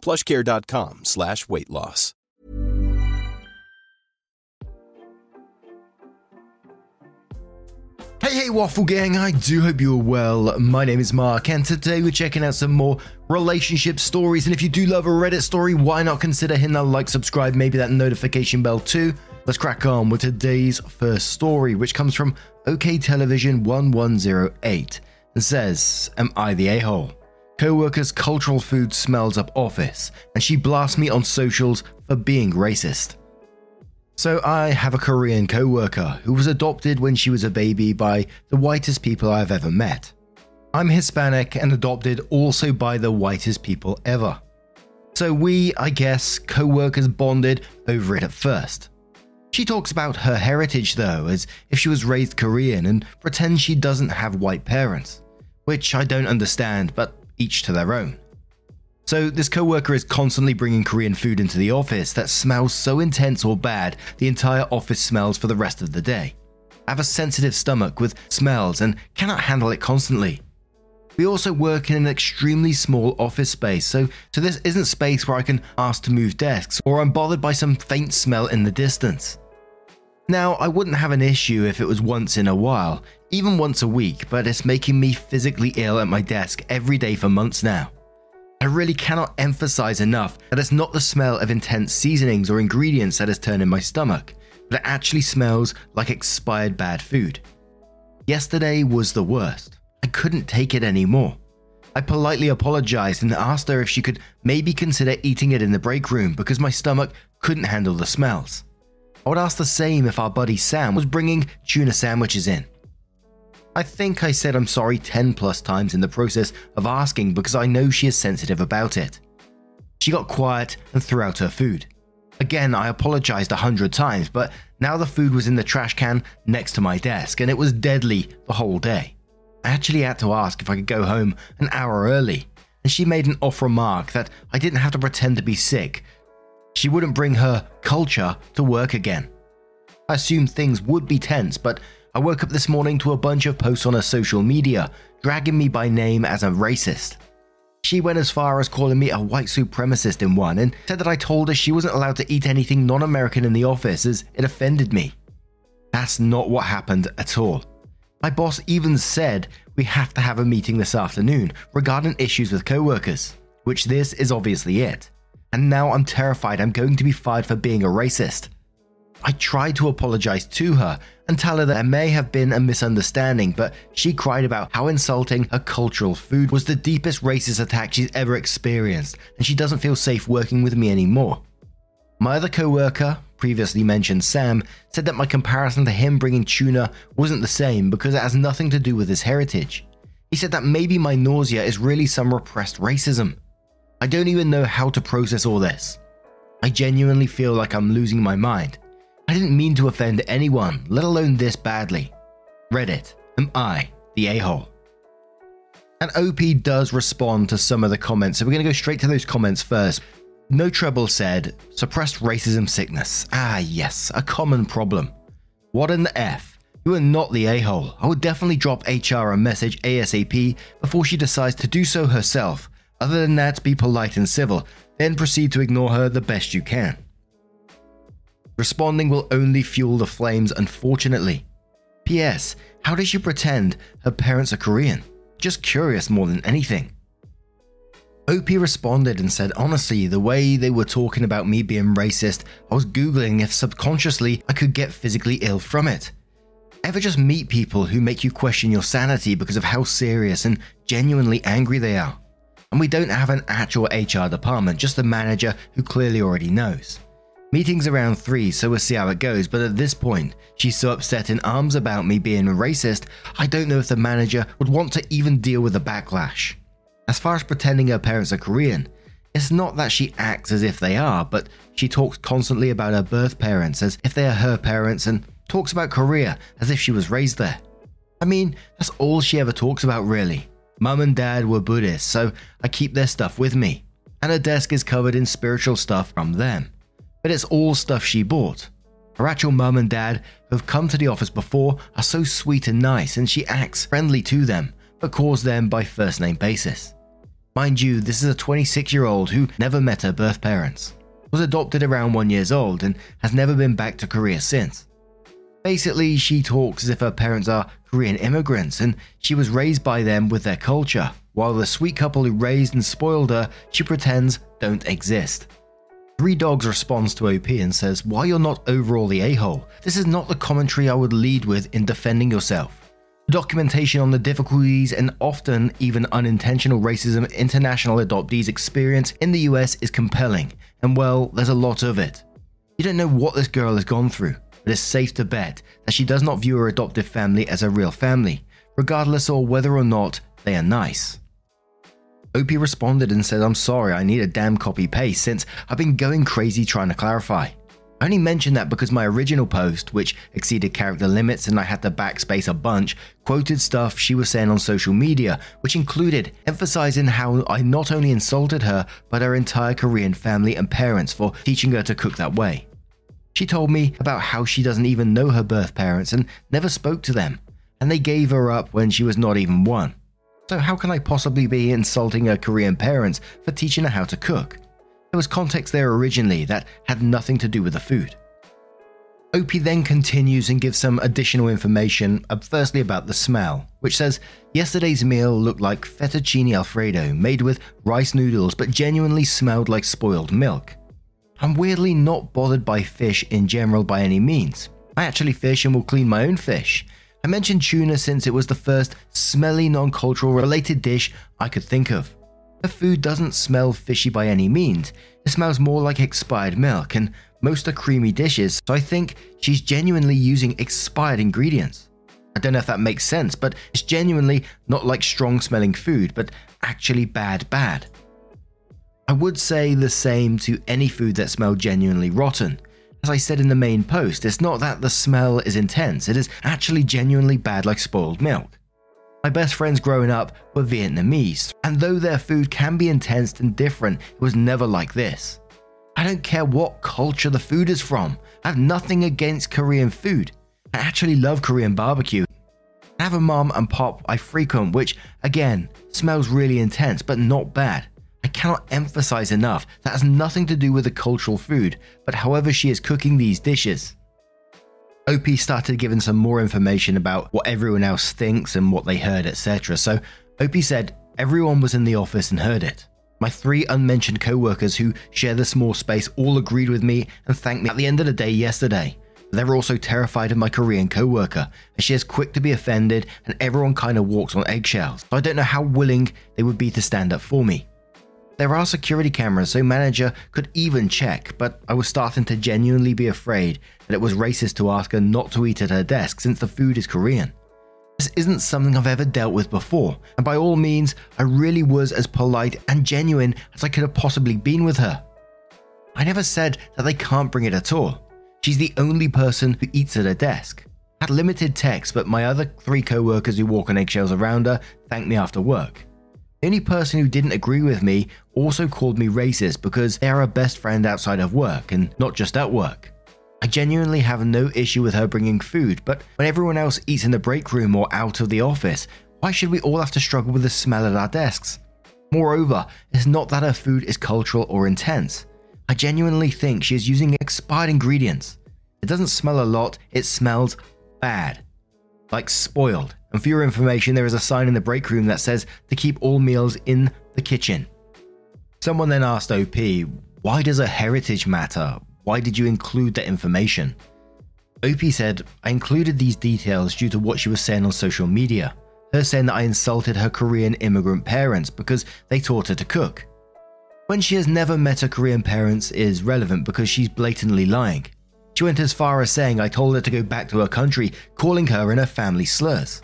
plushcare.com slash weight loss. Hey, hey, Waffle Gang, I do hope you are well. My name is Mark, and today we're checking out some more relationship stories. And if you do love a Reddit story, why not consider hitting that like, subscribe, maybe that notification bell too? Let's crack on with today's first story, which comes from OK Television 1108 and says, Am I the a hole? Co worker's cultural food smells up office, and she blasts me on socials for being racist. So, I have a Korean co worker who was adopted when she was a baby by the whitest people I've ever met. I'm Hispanic and adopted also by the whitest people ever. So, we, I guess, co workers bonded over it at first. She talks about her heritage though, as if she was raised Korean and pretends she doesn't have white parents, which I don't understand, but each to their own. So, this co worker is constantly bringing Korean food into the office that smells so intense or bad the entire office smells for the rest of the day. I have a sensitive stomach with smells and cannot handle it constantly. We also work in an extremely small office space, so, so this isn't space where I can ask to move desks or I'm bothered by some faint smell in the distance. Now, I wouldn't have an issue if it was once in a while, even once a week, but it's making me physically ill at my desk every day for months now. I really cannot emphasize enough that it's not the smell of intense seasonings or ingredients that has turned in my stomach, but it actually smells like expired bad food. Yesterday was the worst. I couldn't take it anymore. I politely apologized and asked her if she could maybe consider eating it in the break room because my stomach couldn't handle the smells. I would ask the same if our buddy Sam was bringing tuna sandwiches in. I think I said I'm sorry 10 plus times in the process of asking because I know she is sensitive about it. She got quiet and threw out her food. Again, I apologized a hundred times, but now the food was in the trash can next to my desk and it was deadly the whole day. I actually had to ask if I could go home an hour early, and she made an off remark that I didn't have to pretend to be sick. She wouldn't bring her culture to work again. I assumed things would be tense, but I woke up this morning to a bunch of posts on her social media dragging me by name as a racist. She went as far as calling me a white supremacist in one and said that I told her she wasn't allowed to eat anything non American in the office as it offended me. That's not what happened at all. My boss even said we have to have a meeting this afternoon regarding issues with coworkers, which this is obviously it. And now I'm terrified I'm going to be fired for being a racist. I tried to apologize to her and tell her that there may have been a misunderstanding, but she cried about how insulting her cultural food was the deepest racist attack she's ever experienced, and she doesn't feel safe working with me anymore. My other co worker, previously mentioned Sam, said that my comparison to him bringing tuna wasn't the same because it has nothing to do with his heritage. He said that maybe my nausea is really some repressed racism. I don't even know how to process all this. I genuinely feel like I'm losing my mind. I didn't mean to offend anyone, let alone this badly. Reddit, am I the a hole? And OP does respond to some of the comments, so we're going to go straight to those comments first. No Trouble said, suppressed racism sickness. Ah, yes, a common problem. What in the F? You are not the a hole. I would definitely drop HR a message ASAP before she decides to do so herself. Other than that, be polite and civil, then proceed to ignore her the best you can. Responding will only fuel the flames, unfortunately. P.S. How does she pretend her parents are Korean? Just curious more than anything. Opie responded and said, honestly, the way they were talking about me being racist, I was Googling if subconsciously I could get physically ill from it. Ever just meet people who make you question your sanity because of how serious and genuinely angry they are? And we don't have an actual HR department, just a manager who clearly already knows. Meeting's around 3, so we'll see how it goes, but at this point, she's so upset in arms about me being a racist, I don't know if the manager would want to even deal with the backlash. As far as pretending her parents are Korean, It's not that she acts as if they are, but she talks constantly about her birth parents as if they are her parents and talks about Korea as if she was raised there. I mean, that's all she ever talks about, really. Mum and dad were Buddhists, so I keep their stuff with me, and her desk is covered in spiritual stuff from them. But it's all stuff she bought. Her actual mum and dad, who have come to the office before, are so sweet and nice, and she acts friendly to them, but calls them by first name basis. Mind you, this is a 26 year old who never met her birth parents, was adopted around one years old, and has never been back to Korea since. Basically, she talks as if her parents are Korean immigrants and she was raised by them with their culture, while the sweet couple who raised and spoiled her, she pretends don't exist. Three Dogs responds to OP and says, Why you're not overall the a hole? This is not the commentary I would lead with in defending yourself. The documentation on the difficulties and often even unintentional racism international adoptees experience in the US is compelling, and well, there's a lot of it. You don't know what this girl has gone through but it's safe to bet that she does not view her adoptive family as a real family, regardless of whether or not they are nice. Opie responded and said, I'm sorry, I need a damn copy paste since I've been going crazy trying to clarify. I only mentioned that because my original post, which exceeded character limits and I had to backspace a bunch, quoted stuff she was saying on social media, which included emphasizing how I not only insulted her, but her entire Korean family and parents for teaching her to cook that way. She told me about how she doesn't even know her birth parents and never spoke to them, and they gave her up when she was not even one. So, how can I possibly be insulting her Korean parents for teaching her how to cook? There was context there originally that had nothing to do with the food. Opie then continues and gives some additional information, uh, firstly about the smell, which says yesterday's meal looked like fettuccine alfredo made with rice noodles but genuinely smelled like spoiled milk. I'm weirdly not bothered by fish in general by any means. I actually fish and will clean my own fish. I mentioned tuna since it was the first smelly non cultural related dish I could think of. The food doesn't smell fishy by any means, it smells more like expired milk, and most are creamy dishes, so I think she's genuinely using expired ingredients. I don't know if that makes sense, but it's genuinely not like strong smelling food, but actually bad, bad. I would say the same to any food that smelled genuinely rotten. As I said in the main post, it's not that the smell is intense, it is actually genuinely bad like spoiled milk. My best friends growing up were Vietnamese, and though their food can be intense and different, it was never like this. I don't care what culture the food is from, I have nothing against Korean food. I actually love Korean barbecue. I have a mom and pop I frequent, which, again, smells really intense but not bad. I cannot emphasize enough that has nothing to do with the cultural food, but however she is cooking these dishes. OP started giving some more information about what everyone else thinks and what they heard, etc. So OP said everyone was in the office and heard it. My three unmentioned co workers who share the small space all agreed with me and thanked me at the end of the day yesterday. They were also terrified of my Korean co worker, as she is quick to be offended and everyone kind of walks on eggshells. So I don't know how willing they would be to stand up for me. There are security cameras, so manager could even check, but I was starting to genuinely be afraid that it was racist to ask her not to eat at her desk since the food is Korean. This isn't something I've ever dealt with before, and by all means, I really was as polite and genuine as I could have possibly been with her. I never said that they can't bring it at all. She's the only person who eats at her desk. Had limited text, but my other three co workers who walk on eggshells around her thanked me after work. Only person who didn't agree with me also called me racist because they are a best friend outside of work and not just at work. I genuinely have no issue with her bringing food, but when everyone else eats in the break room or out of the office, why should we all have to struggle with the smell at our desks? Moreover, it's not that her food is cultural or intense. I genuinely think she is using expired ingredients. It doesn't smell a lot, it smells bad. Like spoiled. And for your information, there is a sign in the break room that says to keep all meals in the kitchen. Someone then asked OP, why does a heritage matter? Why did you include that information? OP said, I included these details due to what she was saying on social media. Her saying that I insulted her Korean immigrant parents because they taught her to cook. When she has never met her Korean parents is relevant because she's blatantly lying. She went as far as saying I told her to go back to her country, calling her and her family slurs.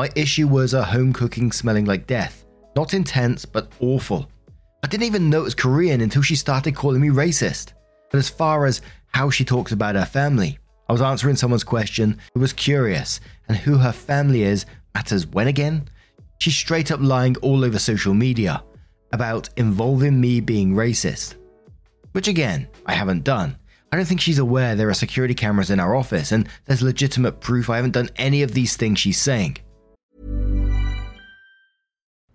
My issue was her home cooking smelling like death. Not intense, but awful. I didn't even know it was Korean until she started calling me racist. But as far as how she talks about her family, I was answering someone's question who was curious, and who her family is matters when again? She's straight up lying all over social media about involving me being racist. Which again, I haven't done. I don't think she's aware there are security cameras in our office, and there's legitimate proof I haven't done any of these things she's saying.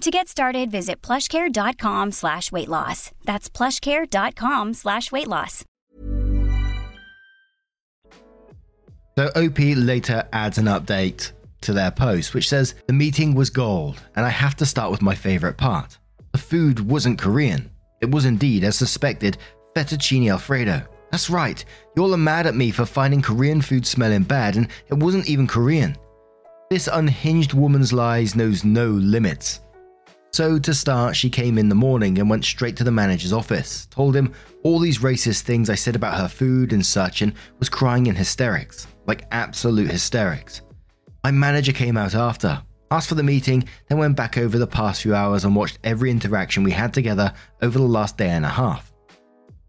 To get started, visit plushcare.com slash weight loss. That's plushcare.com slash weight loss. So OP later adds an update to their post, which says the meeting was gold, and I have to start with my favorite part. The food wasn't Korean. It was indeed, as suspected, fettuccine alfredo. That's right, you all are mad at me for finding Korean food smelling bad, and it wasn't even Korean. This unhinged woman's lies knows no limits. So, to start, she came in the morning and went straight to the manager's office, told him all these racist things I said about her food and such, and was crying in hysterics like absolute hysterics. My manager came out after, asked for the meeting, then went back over the past few hours and watched every interaction we had together over the last day and a half.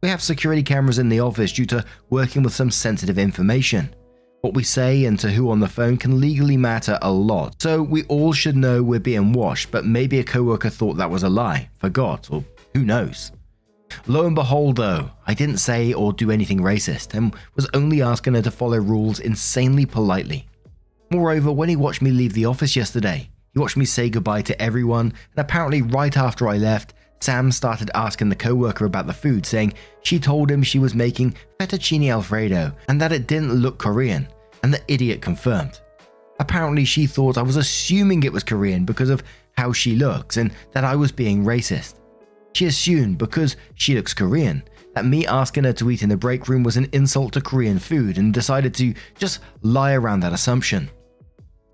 We have security cameras in the office due to working with some sensitive information. What we say and to who on the phone can legally matter a lot, so we all should know we're being watched, but maybe a coworker thought that was a lie, forgot, or who knows. Lo and behold, though, I didn't say or do anything racist and was only asking her to follow rules insanely politely. Moreover, when he watched me leave the office yesterday, he watched me say goodbye to everyone, and apparently, right after I left, Sam started asking the co-worker about the food, saying she told him she was making fettuccine alfredo and that it didn't look Korean, and the idiot confirmed. Apparently, she thought I was assuming it was Korean because of how she looks and that I was being racist. She assumed because she looks Korean that me asking her to eat in the break room was an insult to Korean food and decided to just lie around that assumption.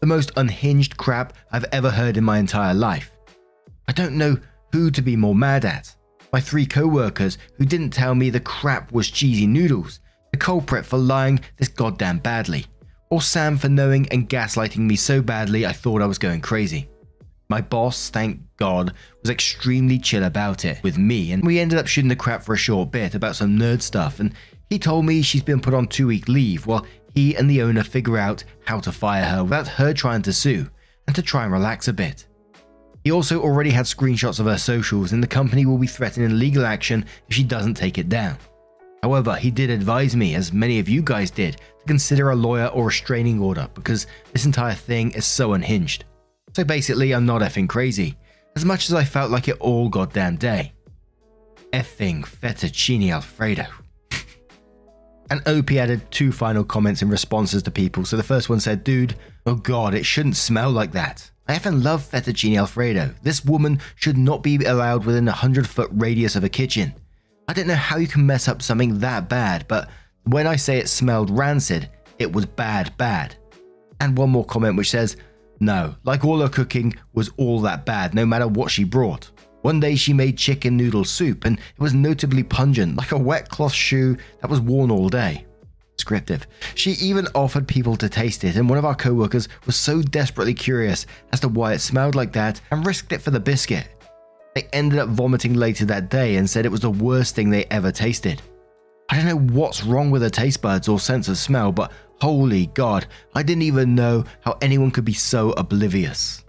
The most unhinged crap I've ever heard in my entire life. I don't know who to be more mad at. My three co workers who didn't tell me the crap was cheesy noodles, the culprit for lying this goddamn badly, or Sam for knowing and gaslighting me so badly I thought I was going crazy. My boss, thank God, was extremely chill about it with me, and we ended up shooting the crap for a short bit about some nerd stuff. And he told me she's been put on two week leave while he and the owner figure out how to fire her without her trying to sue, and to try and relax a bit. He also already had screenshots of her socials, and the company will be threatening legal action if she doesn't take it down. However, he did advise me, as many of you guys did, to consider a lawyer or a restraining order because this entire thing is so unhinged. So basically, I'm not effing crazy, as much as I felt like it all goddamn day. Effing fettuccine alfredo. and OP added two final comments in responses to people. So the first one said, Dude, oh god, it shouldn't smell like that. I often love fettuccine alfredo. This woman should not be allowed within a 100 foot radius of a kitchen. I don't know how you can mess up something that bad, but when I say it smelled rancid, it was bad, bad. And one more comment which says, No, like all her cooking was all that bad, no matter what she brought. One day she made chicken noodle soup, and it was notably pungent, like a wet cloth shoe that was worn all day descriptive. She even offered people to taste it, and one of our co workers was so desperately curious as to why it smelled like that and risked it for the biscuit. They ended up vomiting later that day and said it was the worst thing they ever tasted. I don't know what's wrong with her taste buds or sense of smell, but holy god, I didn't even know how anyone could be so oblivious.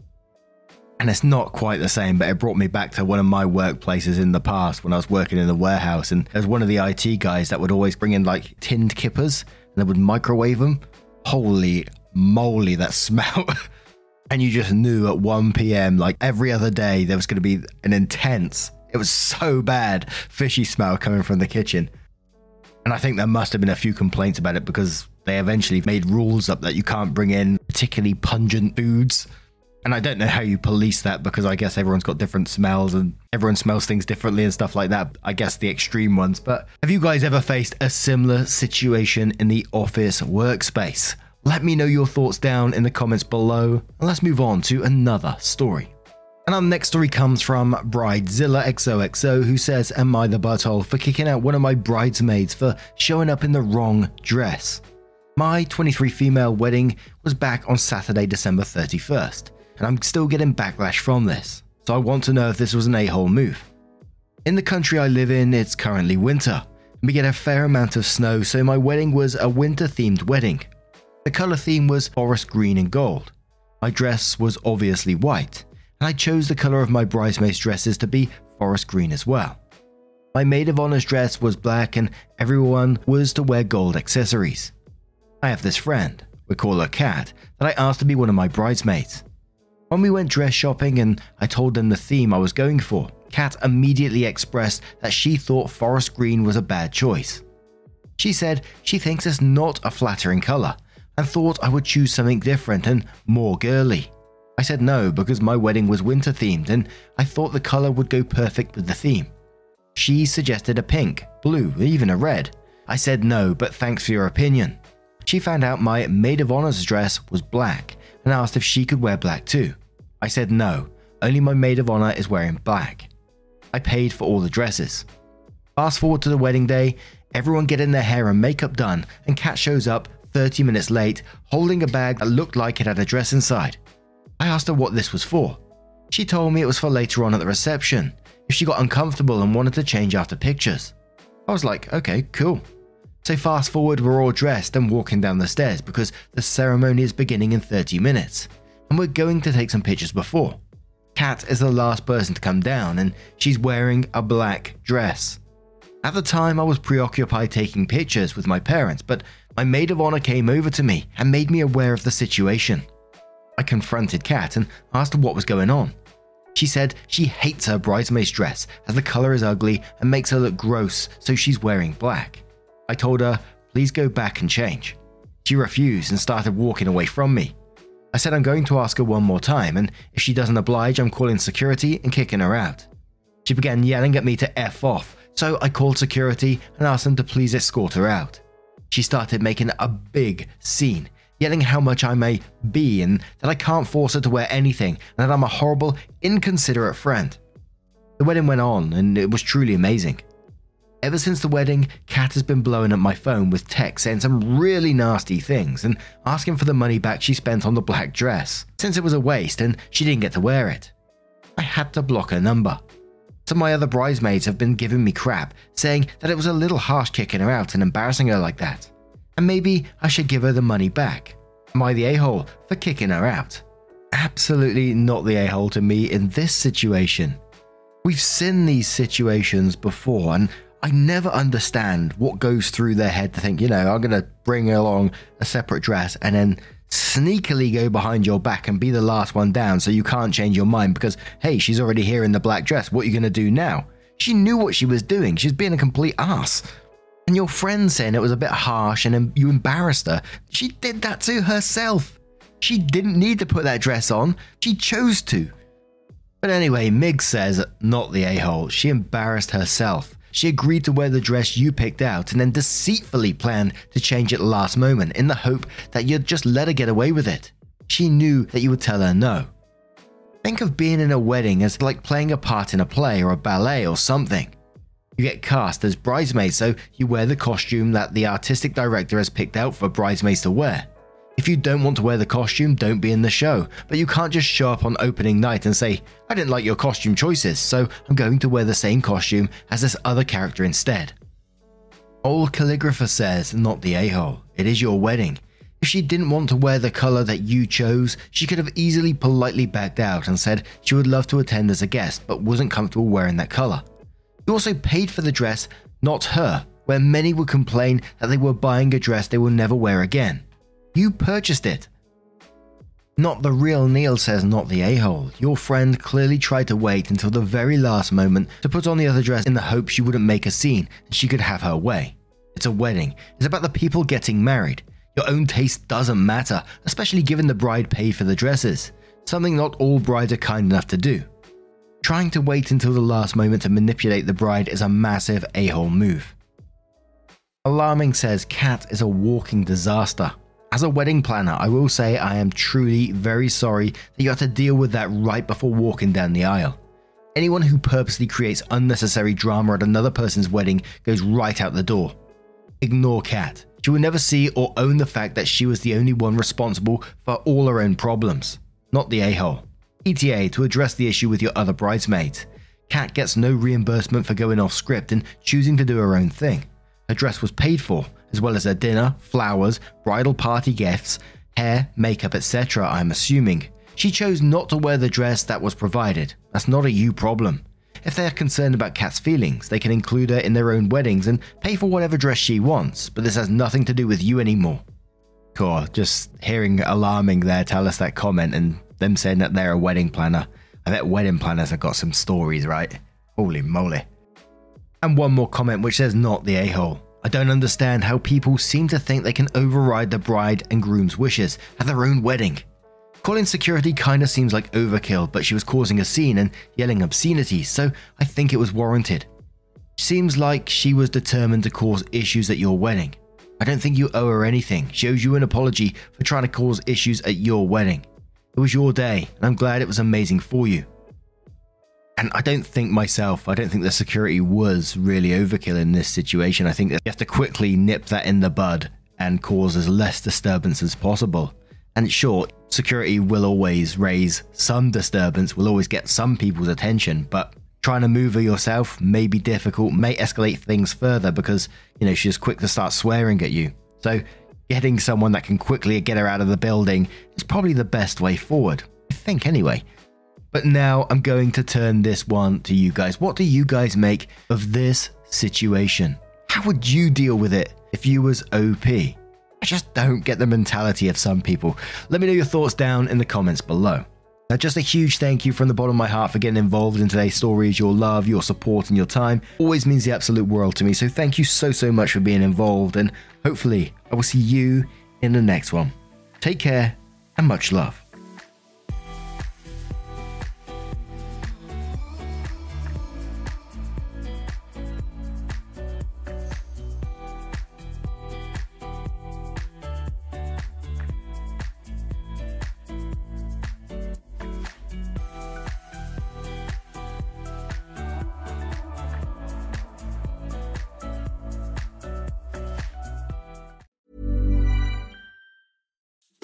And it's not quite the same, but it brought me back to one of my workplaces in the past when I was working in the warehouse. And there's one of the IT guys that would always bring in like tinned kippers and they would microwave them. Holy moly, that smell. and you just knew at 1 p.m., like every other day, there was going to be an intense, it was so bad, fishy smell coming from the kitchen. And I think there must have been a few complaints about it because they eventually made rules up that you can't bring in particularly pungent foods. And I don't know how you police that because I guess everyone's got different smells and everyone smells things differently and stuff like that. I guess the extreme ones. But have you guys ever faced a similar situation in the office workspace? Let me know your thoughts down in the comments below, and let's move on to another story. And our next story comes from Bridezilla XOXO, who says, Am I the butthole for kicking out one of my bridesmaids for showing up in the wrong dress? My 23 female wedding was back on Saturday, December 31st, and I'm still getting backlash from this, so I want to know if this was an a hole move. In the country I live in, it's currently winter, and we get a fair amount of snow, so my wedding was a winter themed wedding. The colour theme was forest green and gold. My dress was obviously white, and I chose the colour of my bridesmaids' dresses to be forest green as well. My maid of honour's dress was black, and everyone was to wear gold accessories. I have this friend, we call her Kat, that I asked to be one of my bridesmaids. When we went dress shopping and I told them the theme I was going for, Kat immediately expressed that she thought forest green was a bad choice. She said she thinks it's not a flattering colour and thought I would choose something different and more girly. I said no because my wedding was winter themed and I thought the colour would go perfect with the theme. She suggested a pink, blue, even a red. I said no, but thanks for your opinion. She found out my maid of honor's dress was black and asked if she could wear black too. I said no, only my maid of honor is wearing black. I paid for all the dresses. Fast forward to the wedding day, everyone getting their hair and makeup done, and Kat shows up 30 minutes late, holding a bag that looked like it had a dress inside. I asked her what this was for. She told me it was for later on at the reception, if she got uncomfortable and wanted to change after pictures. I was like, okay, cool. So fast forward, we're all dressed and walking down the stairs because the ceremony is beginning in 30 minutes, and we're going to take some pictures before. Kat is the last person to come down, and she's wearing a black dress. At the time, I was preoccupied taking pictures with my parents, but my maid of honor came over to me and made me aware of the situation. I confronted Kat and asked her what was going on. She said she hates her bridesmaid's dress as the color is ugly and makes her look gross, so she's wearing black. I told her, please go back and change. She refused and started walking away from me. I said I'm going to ask her one more time, and if she doesn't oblige, I'm calling security and kicking her out. She began yelling at me to F off, so I called security and asked them to please escort her out. She started making a big scene, yelling how much I may be and that I can't force her to wear anything and that I'm a horrible, inconsiderate friend. The wedding went on and it was truly amazing. Ever since the wedding, Kat has been blowing up my phone with texts saying some really nasty things and asking for the money back she spent on the black dress, since it was a waste and she didn't get to wear it. I had to block her number. Some of my other bridesmaids have been giving me crap, saying that it was a little harsh kicking her out and embarrassing her like that. And maybe I should give her the money back. Am I the a hole for kicking her out? Absolutely not the a hole to me in this situation. We've seen these situations before, and I never understand what goes through their head to think, you know, I'm going to bring along a separate dress and then sneakily go behind your back and be the last one down so you can't change your mind because, hey, she's already here in the black dress. What are you going to do now? She knew what she was doing. She's being a complete ass. And your friend saying it was a bit harsh and you embarrassed her. She did that to herself. She didn't need to put that dress on. She chose to. But anyway, Mig says, not the a hole. She embarrassed herself. She agreed to wear the dress you picked out and then deceitfully planned to change the last moment in the hope that you'd just let her get away with it. She knew that you would tell her no. Think of being in a wedding as like playing a part in a play or a ballet or something. You get cast as bridesmaids, so you wear the costume that the artistic director has picked out for bridesmaids to wear. If you don't want to wear the costume, don't be in the show, but you can't just show up on opening night and say, I didn't like your costume choices, so I'm going to wear the same costume as this other character instead. Old Calligrapher says, not the a hole, it is your wedding. If she didn't want to wear the colour that you chose, she could have easily politely backed out and said she would love to attend as a guest but wasn't comfortable wearing that colour. You also paid for the dress, not her, where many would complain that they were buying a dress they will never wear again. You purchased it. Not the real Neil says not the a hole. Your friend clearly tried to wait until the very last moment to put on the other dress in the hope she wouldn't make a scene and she could have her way. It's a wedding, it's about the people getting married. Your own taste doesn't matter, especially given the bride paid for the dresses, something not all brides are kind enough to do. Trying to wait until the last moment to manipulate the bride is a massive a hole move. Alarming says Kat is a walking disaster. As a wedding planner, I will say I am truly very sorry that you had to deal with that right before walking down the aisle. Anyone who purposely creates unnecessary drama at another person's wedding goes right out the door. Ignore Kat. She will never see or own the fact that she was the only one responsible for all her own problems, not the a hole. ETA to address the issue with your other bridesmaids. Kat gets no reimbursement for going off script and choosing to do her own thing. Her dress was paid for, as well as a dinner, flowers, bridal party gifts, hair, makeup, etc. I'm assuming. She chose not to wear the dress that was provided. That's not a you problem. If they are concerned about Kat's feelings, they can include her in their own weddings and pay for whatever dress she wants, but this has nothing to do with you anymore. Cool, just hearing alarming there tell us that comment and them saying that they're a wedding planner. I bet wedding planners have got some stories, right? Holy moly. And one more comment which says not the a hole. I don't understand how people seem to think they can override the bride and groom's wishes at their own wedding. Calling security kinda seems like overkill, but she was causing a scene and yelling obscenities, so I think it was warranted. Seems like she was determined to cause issues at your wedding. I don't think you owe her anything. She owes you an apology for trying to cause issues at your wedding. It was your day, and I'm glad it was amazing for you. And I don't think myself, I don't think the security was really overkill in this situation. I think that you have to quickly nip that in the bud and cause as less disturbance as possible. And sure, security will always raise some disturbance, will always get some people's attention, but trying to move her yourself may be difficult, may escalate things further because, you know, she's quick to start swearing at you. So, getting someone that can quickly get her out of the building is probably the best way forward. I think, anyway. But now I'm going to turn this one to you guys. What do you guys make of this situation? How would you deal with it if you was OP? I just don't get the mentality of some people. Let me know your thoughts down in the comments below. Now, just a huge thank you from the bottom of my heart for getting involved in today's stories. Your love, your support, and your time always means the absolute world to me. So, thank you so, so much for being involved. And hopefully, I will see you in the next one. Take care and much love.